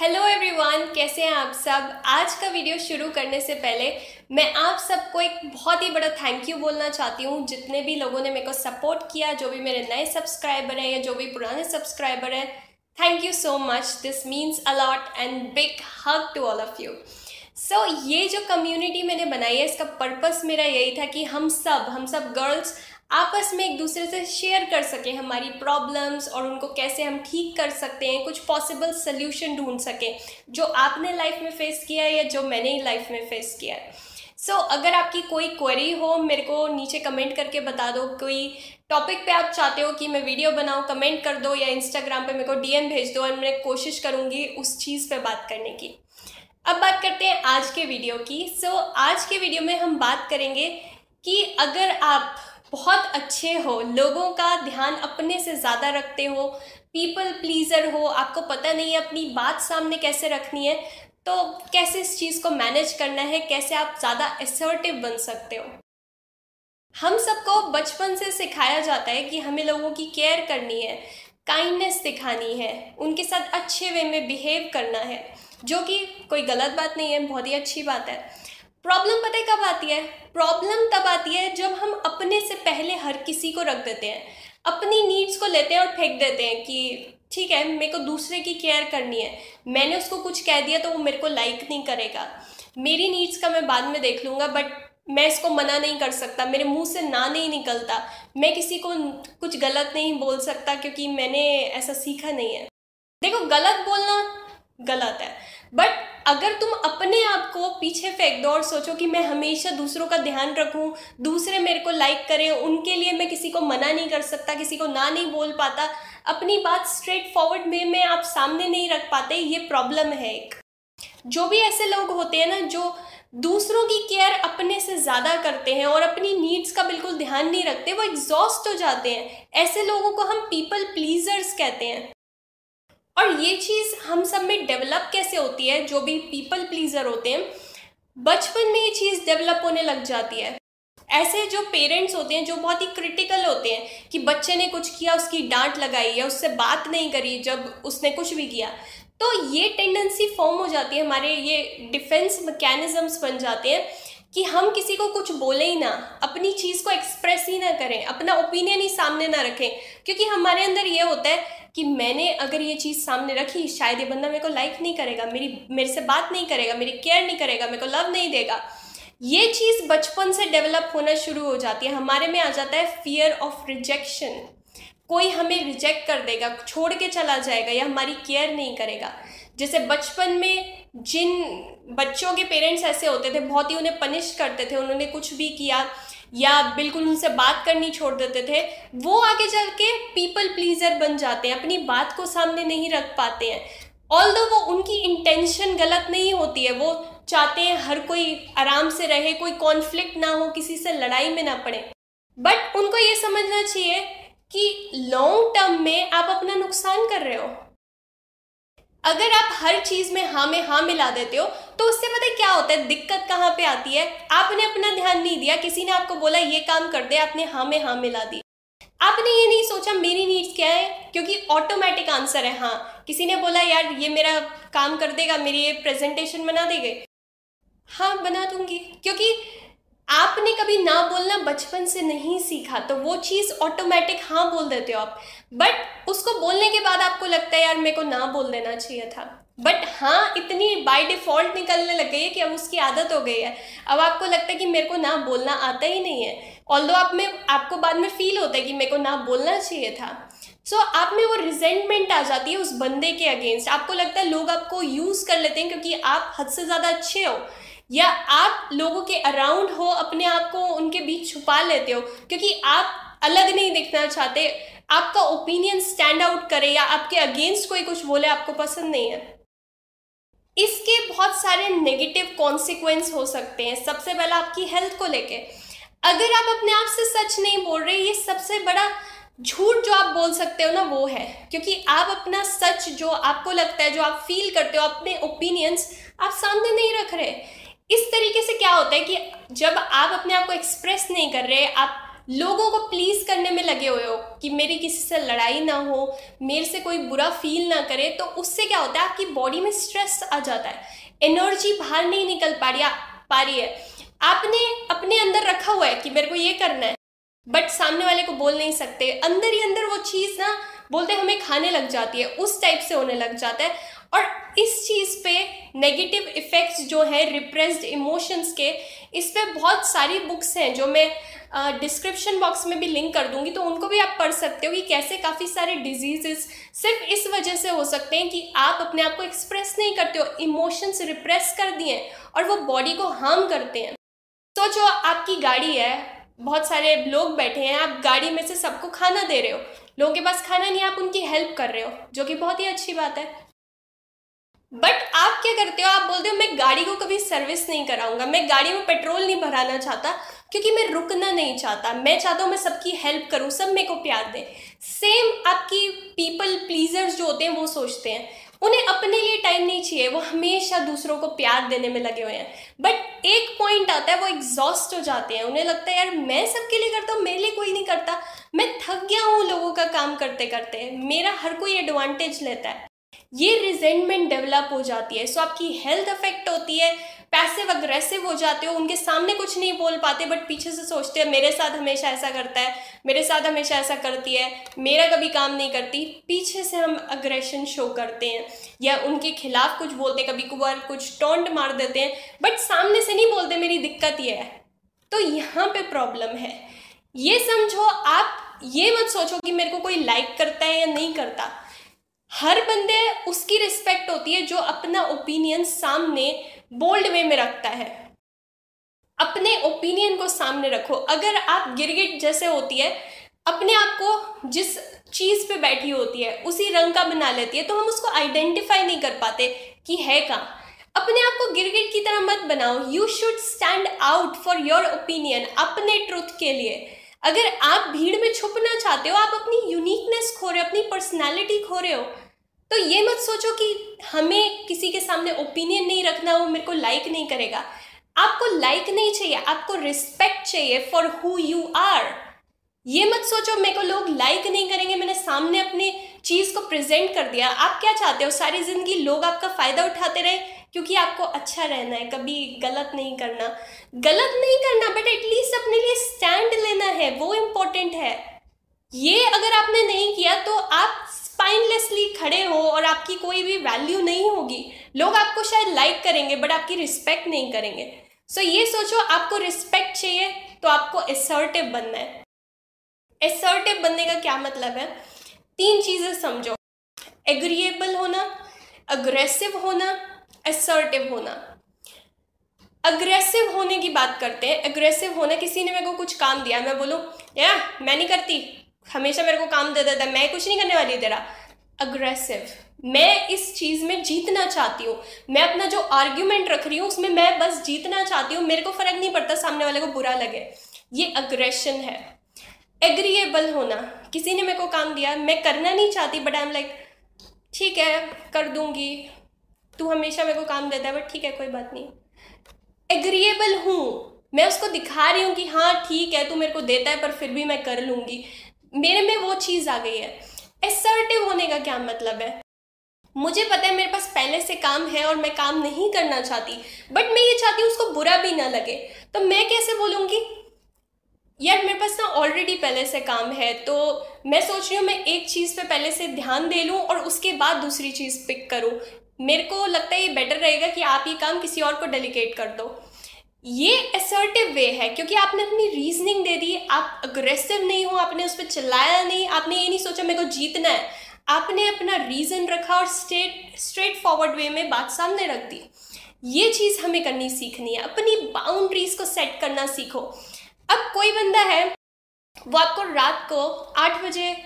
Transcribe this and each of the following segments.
Hello everyone कैसे हैं आप सब? आज का वीडियो शुरू करने से पहले मैं आप सबको एक बहुत ही बड़ा थैंक यू बोलना चाहती हूँ। जितने भी लोगों ने मेरे को सपोर्ट किया, जो भी मेरे नए सब्सक्राइबर हैं या जो भी पुराने सब्सक्राइबर हैं thank you so much this means a lot and big hug to all of you so ये जो कम्युनिटी मैंने बनाई है, इसका पर्पस मेरा यही था कि हम सब हम सब गर्ल्स आपस में एक दूसरे से शेयर कर सकें हमारी प्रॉब्लम्स और उनको कैसे हम ठीक कर सकते हैं कुछ पॉसिबल सल्यूशन ढूंढ सकें जो आपने लाइफ में फेस किया है या जो मैंने ही लाइफ में फेस किया है। सो so, अगर आपकी कोई क्वेरी हो मेरे को नीचे कमेंट करके बता दो कोई टॉपिक पे आप चाहते हो कि मैं वीडियो बनाऊँ कमेंट कर दो या इंस्टाग्राम पे मेरे को डीएम भेज दो और मैं कोशिश करूँगी उस चीज़ पे बात करने की। अब बात करते हैं आज के वीडियो की। सो so, आज के वीडियो में हम बात करेंगे कि अगर आप बहुत अच्छे हो, लोगों का ध्यान अपने से ज़्यादा रखते हो पीपल प्लीज़र हो, आपको पता नहीं है अपनी बात सामने कैसे रखनी है तो कैसे इस चीज़ को मैनेज करना है, कैसे आप ज़्यादा एसर्टिव बन सकते हो। हम सबको बचपन से सिखाया जाता है कि हमें लोगों की केयर करनी है काइंडनेस दिखानी है, उनके साथ अच्छे वे में बिहेव करना है, जो कि कोई गलत बात नहीं है, बहुत ही अच्छी बात है। प्रॉब्लम पता है कब आती है? प्रॉब्लम तब आती है जब हम अपने से पहले हर किसी को रख देते हैं। अपनी नीड्स को लेते हैं और फेंक देते हैं कि, ठीक है, मेरे को दूसरे की केयर करनी है। मैंने उसको कुछ कह दिया तो वो मेरे को लाइक नहीं करेगा। मेरी नीड्स का मैं बाद में देख लूँगा बट मैं इसको मना नहीं कर सकता। मेरे मुँह से ना नहीं निकलता। मैं किसी को कुछ गलत नहीं बोल सकता क्योंकि मैंने ऐसा सीखा नहीं है। देखो, गलत बोलना गलत है। बट अगर तुम अपने आप को पीछे फेंक दो और सोचो कि मैं हमेशा दूसरों का ध्यान रखूँ, दूसरे मेरे को लाइक करें, उनके लिए मैं किसी को मना नहीं कर सकता, किसी को ना नहीं बोल पाता, अपनी बात स्ट्रेट फॉरवर्ड वे में आप सामने नहीं रख पाते, ये प्रॉब्लम है एक। जो भी ऐसे लोग होते हैं ना, जो दूसरों की केयर अपने से ज़्यादा करते हैं और अपनी नीड्स का बिल्कुल ध्यान नहीं रखते, वो एग्जॉस्ट हो जाते हैं। ऐसे लोगों को हम पीपल प्लीजर्स कहते हैं। और ये चीज़ हम सब में डेवलप कैसे होती है? जो भी पीपल प्लीज़र होते हैं, बचपन में ये चीज़ डेवलप होने लग जाती है। ऐसे जो पेरेंट्स होते हैं, जो बहुत ही क्रिटिकल होते हैं कि बच्चे ने कुछ किया, उसकी डांट लगाई या उससे बात नहीं करी जब उसने कुछ भी किया तो ये टेंडेंसी फॉर्म हो जाती है। हमारे ये डिफेंस मैकेनिज्म्स बन जाते हैं कि हम किसी को कुछ बोले ही ना, अपनी चीज़ को एक्सप्रेस ही ना करें, अपना ओपिनियन ही सामने ना रखें, क्योंकि हमारे अंदर ये होता है कि मैंने अगर ये चीज़ सामने रखी, शायद ये बंदा मेरे को लाइक नहीं करेगा, मेरी, मेरे से बात नहीं करेगा, मेरी केयर नहीं करेगा, मेरे को लव नहीं देगा। ये चीज़ बचपन से डेवलप होना शुरू हो जाती है। हमारे में आ जाता है फियर ऑफ़ रिजेक्शन कोई हमें रिजेक्ट कर देगा, छोड़ के चला जाएगा या हमारी केयर नहीं करेगा। जैसे बचपन में जिन बच्चों के पेरेंट्स ऐसे होते थे, बहुत ही उन्हें पनिश करते थे, उन्होंने कुछ भी किया या बिल्कुल उनसे बात करनी छोड़ देते थे, वो आगे चल के पीपल प्लीजर बन जाते हैं, अपनी बात को सामने नहीं रख पाते हैं। ऑल दो वो उनकी इंटेंशन गलत नहीं होती है, वो चाहते हैं हर कोई आराम से रहे, कोई कॉन्फ्लिक्ट ना हो, किसी से लड़ाई में ना पड़े। बट उनको ये समझना चाहिए कि लॉन्ग टर्म में आप अपना नुकसान कर रहे हो। अगर आप हर चीज़ में हाँ में हाँ मिला देते हो तो उससे पता है क्या होता है? दिक्कत कहाँ पे आती है? आपने अपना ध्यान नहीं दिया, किसी ने आपको बोला, ये काम कर दे, आपने हाँ में हाँ मिला दी आपने ये नहीं सोचा, मेरी नीड्स क्या है? क्योंकि ऑटोमेटिक आंसर है हाँ। किसी ने बोला, यार, ये मेरा काम कर देगा, मेरी ये प्रेजेंटेशन बना देगे। हाँ बना दूँगी। क्योंकि आपने कभी ना बोलना बचपन से नहीं सीखा तो वो चीज़ ऑटोमेटिक हाँ बोल देते हो आप। बट उसको बोलने के बाद आपको लगता है यार मेरे को ना बोल देना चाहिए था. बट हाँ इतनी बाय डिफ़ॉल्ट निकलने लग गई है कि अब उसकी आदत हो गई है। अब आपको लगता है कि मेरे को ना बोलना आता ही नहीं है। ऑल दो आप में आपको बाद में फील होता है कि मेरे को ना बोलना चाहिए था। सो so, आप में वो रिजेंटमेंट आ जाती है उस बंदे के अगेंस्ट आपको लगता है लोग आपको यूज़ कर लेते हैं क्योंकि आप हद से ज़्यादा अच्छे हो। या आप लोगों के अराउंड हो अपने आप को उनके बीच छुपा लेते हो। क्योंकि आप अलग नहीं दिखना चाहते। आपका ओपिनियन स्टैंड आउट करे या आपके अगेंस्ट कोई कुछ बोले, आपको पसंद नहीं है। इसके बहुत सारे नेगेटिव कॉन्सिक्वेंस हो सकते हैं। सबसे पहला आपकी हेल्थ को लेके। अगर आप अपने आप से सच नहीं बोल रहे, ये सबसे बड़ा झूठ जो आप बोल सकते हो ना, वो है। क्योंकि आप अपना सच जो आपको लगता है, जो आप फील करते हो, अपने ओपिनियंस आप सामने नहीं रख रहे। इस तरीके से क्या होता है कि जब आप अपने आप को एक्सप्रेस नहीं कर रहे, आप लोगों को प्लीज़ करने में लगे हुए हो कि मेरी किसी से लड़ाई ना हो, मेरे से कोई बुरा फील ना करे तो उससे क्या होता है? आपकी बॉडी में स्ट्रेस आ जाता है। एनर्जी बाहर नहीं निकल पा रही पा रही है। आपने अपने अंदर रखा हुआ है कि मेरे को ये करना है बट सामने वाले को बोल नहीं सकते। अंदर ही अंदर वो चीज़ ना, बोलते हमें खाने लग जाती है, उस टाइप से होने लग जाता है। और इस चीज़ पे नेगेटिव इफ़ेक्ट्स जो है रिप्रेस्ड इमोशंस के इस पर बहुत सारी बुक्स हैं जो मैं डिस्क्रिप्शन uh, बॉक्स में भी लिंक कर दूँगी तो उनको भी आप पढ़ सकते हो कि कैसे काफ़ी सारे डिजीजेस सिर्फ़ इस वजह से हो सकते हैं कि आप अपने आप को एक्सप्रेस नहीं करते हो इमोशंस रिप्रेस कर दिए और वो बॉडी को हार्म करते हैं। तो जो आपकी गाड़ी है बहुत सारे लोग बैठे हैं आप गाड़ी में से सबको खाना दे रहे हो लोगों के पास खाना नहीं आप उनकी हेल्प कर रहे हो जो कि बहुत ही अच्छी बात है। बट आप क्या करते हो? आप बोलते हो, मैं गाड़ी को कभी सर्विस नहीं कराऊँगा। मैं गाड़ी में पेट्रोल नहीं भराना चाहता, क्योंकि मैं रुकना नहीं चाहता। मैं चाहता हूँ मैं सबकी हेल्प करूँ, सब मेरे को प्यार दें। सेम आपकी पीपल प्लीजर्स जो होते हैं, वो सोचते हैं। उन्हें अपने लिए टाइम नहीं चाहिए। वो हमेशा दूसरों को प्यार देने में लगे हुए हैं। बट एक पॉइंट आता है, वो एग्जॉस्ट हो जाते हैं। उन्हें लगता है, यार, मैं सबके लिए करता हूँ, मेरे लिए कोई नहीं करता। मैं थक गया हूँ लोगों का काम करते करते मेरा हर कोई एडवांटेज लेता है। ये रिजेंटमेंट डेवलप हो जाती है। सो आपकी हेल्थ अफेक्ट होती है पैसिव अग्रेसिव हो जाते हो, उनके सामने कुछ नहीं बोल पाते बट पीछे से सोचते हैं, मेरे साथ हमेशा ऐसा करता है, मेरे साथ हमेशा ऐसा करती है, मेरा कभी काम नहीं करती। पीछे से हम अग्रेशन शो करते हैं, या उनके खिलाफ कुछ बोलते कभी कभार कुछ टोंट मार देते हैं बट सामने से नहीं बोलते, मेरी दिक्कत ये है। तो यहाँ पे प्रॉब्लम है। ये समझो, आप ये मत सोचो कि मेरे को कोई लाइक करता है या नहीं करता। हर बंदे उसकी रिस्पेक्ट होती है जो अपना ओपिनियन सामने बोल्ड वे में रखता है। अपने ओपिनियन को सामने रखो। अगर आप गिरगिट जैसे होती है, अपने आप को जिस चीज़ पे बैठी होती है, उसी रंग का बना लेती है तो हम उसको आइडेंटिफाई नहीं कर पाते कि है कहाँ। अपने आप को गिरगिट की तरह मत बनाओ। You should stand out for your opinion अपने ट्रुथ के लिए। अगर आप भीड़ में छुपना चाहते हो, आप अपनी यूनिकनेस खो रहे हो, अपनी पर्सनैलिटी खो रहे हो तो ये मत सोचो कि हमें किसी के सामने ओपिनियन नहीं रखना, वो मेरे को लाइक नहीं करेगा। आपको लाइक नहीं चाहिए, आपको रिस्पेक्ट चाहिए फॉर हु यू आर ये मत सोचो, मेरे को लोग लाइक नहीं करेंगे, मैंने सामने अपनी चीज़ को प्रेजेंट कर दिया। आप क्या चाहते हो? सारी ज़िंदगी लोग आपका फ़ायदा उठाते रहे क्योंकि आपको अच्छा रहना है कभी गलत नहीं करना। गलत नहीं करना बट एटलीस्ट अपने लिए स्टैंड लेना है वो इम्पोर्टेंट है। ये अगर आपने नहीं किया तो आप स्पाइनलेसली खड़े हो और आपकी कोई भी वैल्यू नहीं होगी। लोग आपको शायद लाइक करेंगे बट आपकी रिस्पेक्ट नहीं करेंगे। सो so, ये सोचो आपको रिस्पेक्ट चाहिए तो आपको एसर्टिव बनना है। एसर्टिव बनने का क्या मतलब है? तीन चीज़ें समझो। एग्रीएबल होना अग्रेसिव होना असर्टिव होना। अग्रेसिव होने की बात करते हैं। अग्रेसिव होना, किसी ने मेरे को कुछ काम दिया, मैं बोलूँ, या, मैं नहीं करती। हमेशा मेरे को काम दे देता मैं कुछ नहीं करने वाली तेरा। अग्रेसिव मैं इस चीज़ में जीतना चाहती हूँ। मैं अपना जो आर्ग्यूमेंट रख रही हूँ, उसमें मैं बस जीतना चाहती हूँ। मेरे को फ़र्क नहीं पड़ता, सामने वाले को बुरा लगे। ये अग्रेशन है। एग्रीएबल होना। किसी ने मेरे को काम दिया, मैं करना नहीं चाहती बट आई एम लाइक ठीक है, कर दूँगी। तू हमेशा मेरे को काम देता है, बट ठीक है, कोई बात नहीं। एग्रीएबल हूँ। मैं उसको दिखा रही हूँ कि हाँ ठीक है, तू मेरे को देता है, पर फिर भी मैं कर लूँगी। मेरे में वो चीज़ आ गई है। एसर्टिव होने का क्या मतलब है? मुझे पता है, मेरे पास पहले से काम है और मैं काम नहीं करना चाहती, बट मैं ये चाहती हूँ उसको बुरा भी ना लगे। तो मैं कैसे बोलूँगी? यार, मेरे पास ना ऑलरेडी पहले से काम है तो मैं सोच रही हूँ मैं एक चीज़ पे पहले से ध्यान दे लूँ और उसके बाद दूसरी चीज़ पिक करूँ। मेरे को लगता है ये बेटर रहेगा कि आप ये काम किसी और को डेलीकेट कर दो। ये असर्टिव वे है, क्योंकि आपने अपनी रीजनिंग दे दी, आप अग्रेसिव नहीं हो, आपने उस पर चिल्लाया नहीं, आपने ये नहीं सोचा मेरे को जीतना है। आपने अपना रीज़न रखा और स्ट्रेट स्ट्रेट फॉरवर्ड वे में बात सामने रख दी। ये चीज़ हमें करनी सीखनी है। अपनी बाउंड्रीज को सेट करना सीखो। अब कोई बंदा है, वो आपको रात को आठ बजे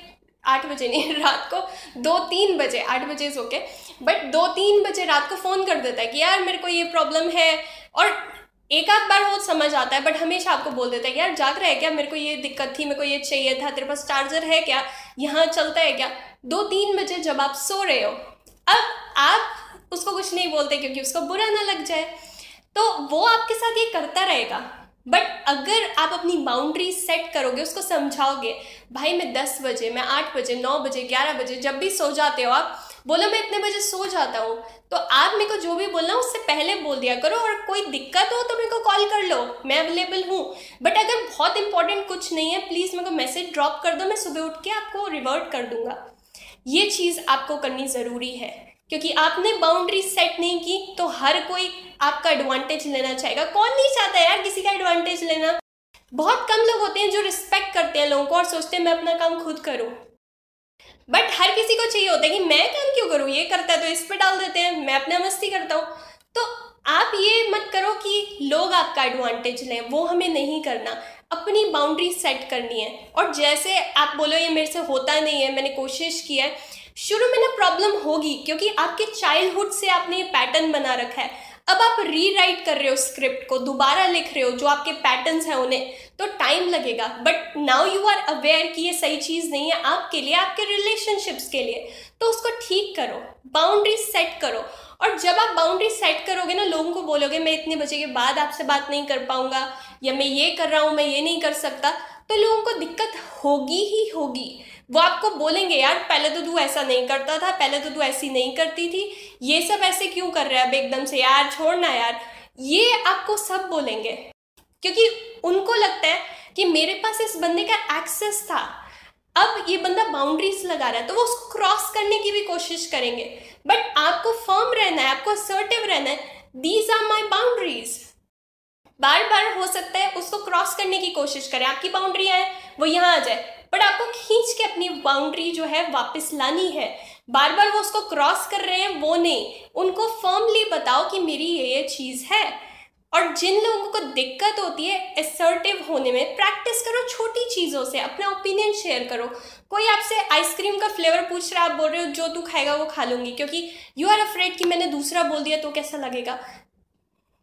आठ बजे नहीं, रात को दो तीन बजे, आठ बजे सो के बट दो तीन बजे रात को फ़ोन कर देता है कि यार मेरे को ये प्रॉब्लम है। और एक आध बार वो समझ आता है बट हमेशा आपको बोल देता है यार जाग रहा है क्या? मेरे को ये दिक्कत थी, मेरे को ये चाहिए था, तेरे पास चार्जर है क्या? यहाँ चलता है क्या? दो तीन बजे जब आप सो रहे हो, अब आप उसको कुछ नहीं बोलते क्योंकि उसको बुरा ना लग जाए। तो वो आपके साथ ये करता रहेगा। बट अगर आप अपनी बाउंड्री सेट करोगे, उसको समझाओगे, भाई मैं दस बजे, मैं आठ बजे, नौ बजे, ग्यारह बजे, जब भी सो जाते हो आप, बोलो मैं इतने बजे सो जाता हूँ तो आप मेरे को जो भी बोलना उससे पहले बोल दिया करो और कोई दिक्कत हो तो मेरे को कॉल कर लो, मैं अवेलेबल हूँ। बट अगर बहुत इंपॉर्टेंट कुछ नहीं है प्लीज़ मेरे को मैसेज ड्रॉप कर दो, मैं सुबह उठ के आपको रिवर्ट कर दूँगा। ये चीज़ आपको करनी ज़रूरी है। क्योंकि आपने बाउंड्री सेट नहीं की तो हर कोई आपका एडवांटेज लेना चाहेगा। कौन नहीं चाहता यार किसी का एडवांटेज लेना? बहुत कम लोग होते हैं जो रिस्पेक्ट करते हैं लोगों को और सोचते हैं, मैं अपना काम खुद करूँ। बट हर किसी को चाहिए होता है कि, मैं काम क्यों करूँ? ये करता है तो इस पर डाल देते हैं, मैं अपना मस्ती करता हूँ। तो आप ये मत करो कि लोग आपका एडवांटेज लें, वो हमें नहीं करना। अपनी बाउंड्री सेट करनी है। और जैसे आप बोलो, ये मेरे से होता नहीं है, मैंने कोशिश की है। शुरू में ना प्रॉब्लम होगी, क्योंकि आपके चाइल्डहुड से आपने ये पैटर्न बना रखा है। अब आप रीराइट कर रहे हो स्क्रिप्ट को, दोबारा लिख रहे हो, जो आपके पैटर्न्स हैं उन्हें तो टाइम लगेगा। But now you are aware कि ये सही चीज़ नहीं है आपके लिए, आपके रिलेशनशिप्स के लिए। तो उसको ठीक करो बाउंड्री सेट करो। और जब आप बाउंड्री सेट करोगे ना, लोगों को बोलोगे, मैं इतने बजे के बाद आपसे बात नहीं कर पाऊँगा, या मैं ये कर रहा हूँ, मैं ये नहीं कर सकता तो लोगों को दिक्कत होगी ही होगी। वो आपको बोलेंगे, यार, पहले तो तू ऐसा नहीं करता था, पहले तो तू ऐसी नहीं करती थी। ये सब ऐसे क्यों कर रहा है अब एकदम से? यार छोड़ना यार। ये आपको सब बोलेंगे। क्योंकि उनको लगता है कि मेरे पास इस बंदे का एक्सेस था। अब ये बंदा बाउंड्रीज लगा रहा है तो वो उसको क्रॉस करने की भी कोशिश करेंगे। बट आपको फर्म रहना है, आपको असर्टिव रहना है। दीज आर माई बाउंड्रीज बार बार हो सकता है उसको क्रॉस करने की कोशिश करें। आपकी बाउंड्रियाँ है, वो यहाँ आ जाए। बट आपको खींच के बाउंड्री जो है वापस लानी है। बार बार वो उसको क्रॉस कर रहे हैं, वो नहीं। उनको फर्मली बताओ कि मेरी ये ये चीज़ है। और जिन लोगों को दिक्कत होती है असर्टिव होने में प्रैक्टिस करो छोटी चीज़ों से, अपना ओपिनियन शेयर करो। कोई आपसे आइसक्रीम का फ्लेवर पूछ रहा है, आप बोल रहे हो, जो तू खाएगा, वो खा लूँगी। क्योंकि यू आर अफ्रेड कि मैंने दूसरा बोल दिया तो कैसा लगेगा?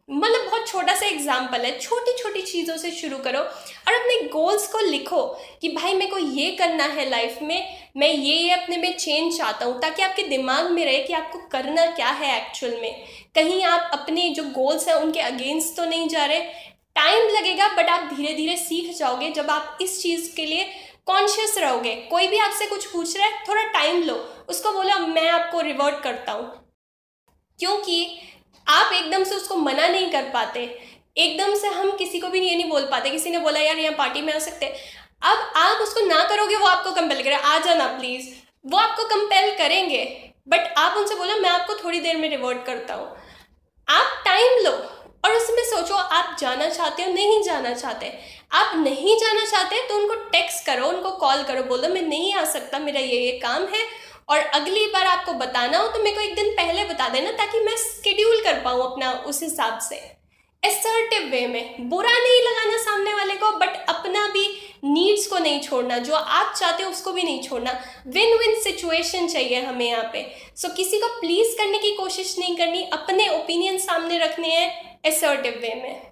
मतलब बहुत छोटा सा एग्ज़ाम्पल है। छोटी छोटी चीज़ों से शुरू करो और अपने गोल्स को लिखो कि भाई मेरे को ये करना है लाइफ में, मैं ये ये अपने में चेंज चाहता हूँ ताकि आपके दिमाग में रहे कि आपको करना क्या है एक्चुअल में। कहीं आप अपने जो गोल्स हैं उनके अगेंस्ट तो नहीं जा रहे। टाइम लगेगा बट आप धीरे धीरे सीख जाओगे जब आप इस चीज़ के लिए कॉन्शियस रहोगे। कोई भी आपसे कुछ पूछ रहा है, थोड़ा टाइम लो। उसको बोला, मैं आपको रिवर्ट करता हूँ। क्योंकि आप एकदम से उसको मना नहीं कर पाते। एकदम से हम किसी को भी ये नहीं बोल पाते। किसी ने बोला, यार, यहाँ पार्टी में आ सकते अब आप उसको ना करोगे, वो आपको कंपेल करे। आ जाना प्लीज़ वो आपको कंपेल करेंगे। बट आप उनसे बोलो, मैं आपको थोड़ी देर में रिवॉर्ड करता हूँ। आप टाइम लो और उसमें सोचो, आप जाना चाहते हो, नहीं जाना चाहते। आप नहीं जाना चाहते तो उनको टेक्स्ट करो, उनको कॉल करो, बोलो, मैं नहीं आ सकता, मेरा ये ये काम है। और अगली बार आपको बताना हो तो मेरे को एक दिन पहले बता देना ताकि मैं स्केड्यूल कर पाऊँ अपना उस हिसाब से। एसर्टिव वे में बुरा नहीं लगाना सामने वाले को बट अपना भी नीड्स को नहीं छोड़ना जो आप चाहते हो उसको भी नहीं छोड़ना। विन विन सिचुएशन चाहिए हमें यहाँ पे। सो so, किसी को प्लीज़ करने की कोशिश नहीं करनी अपने ओपिनियन सामने रखने हैं एसर्टिव वे में।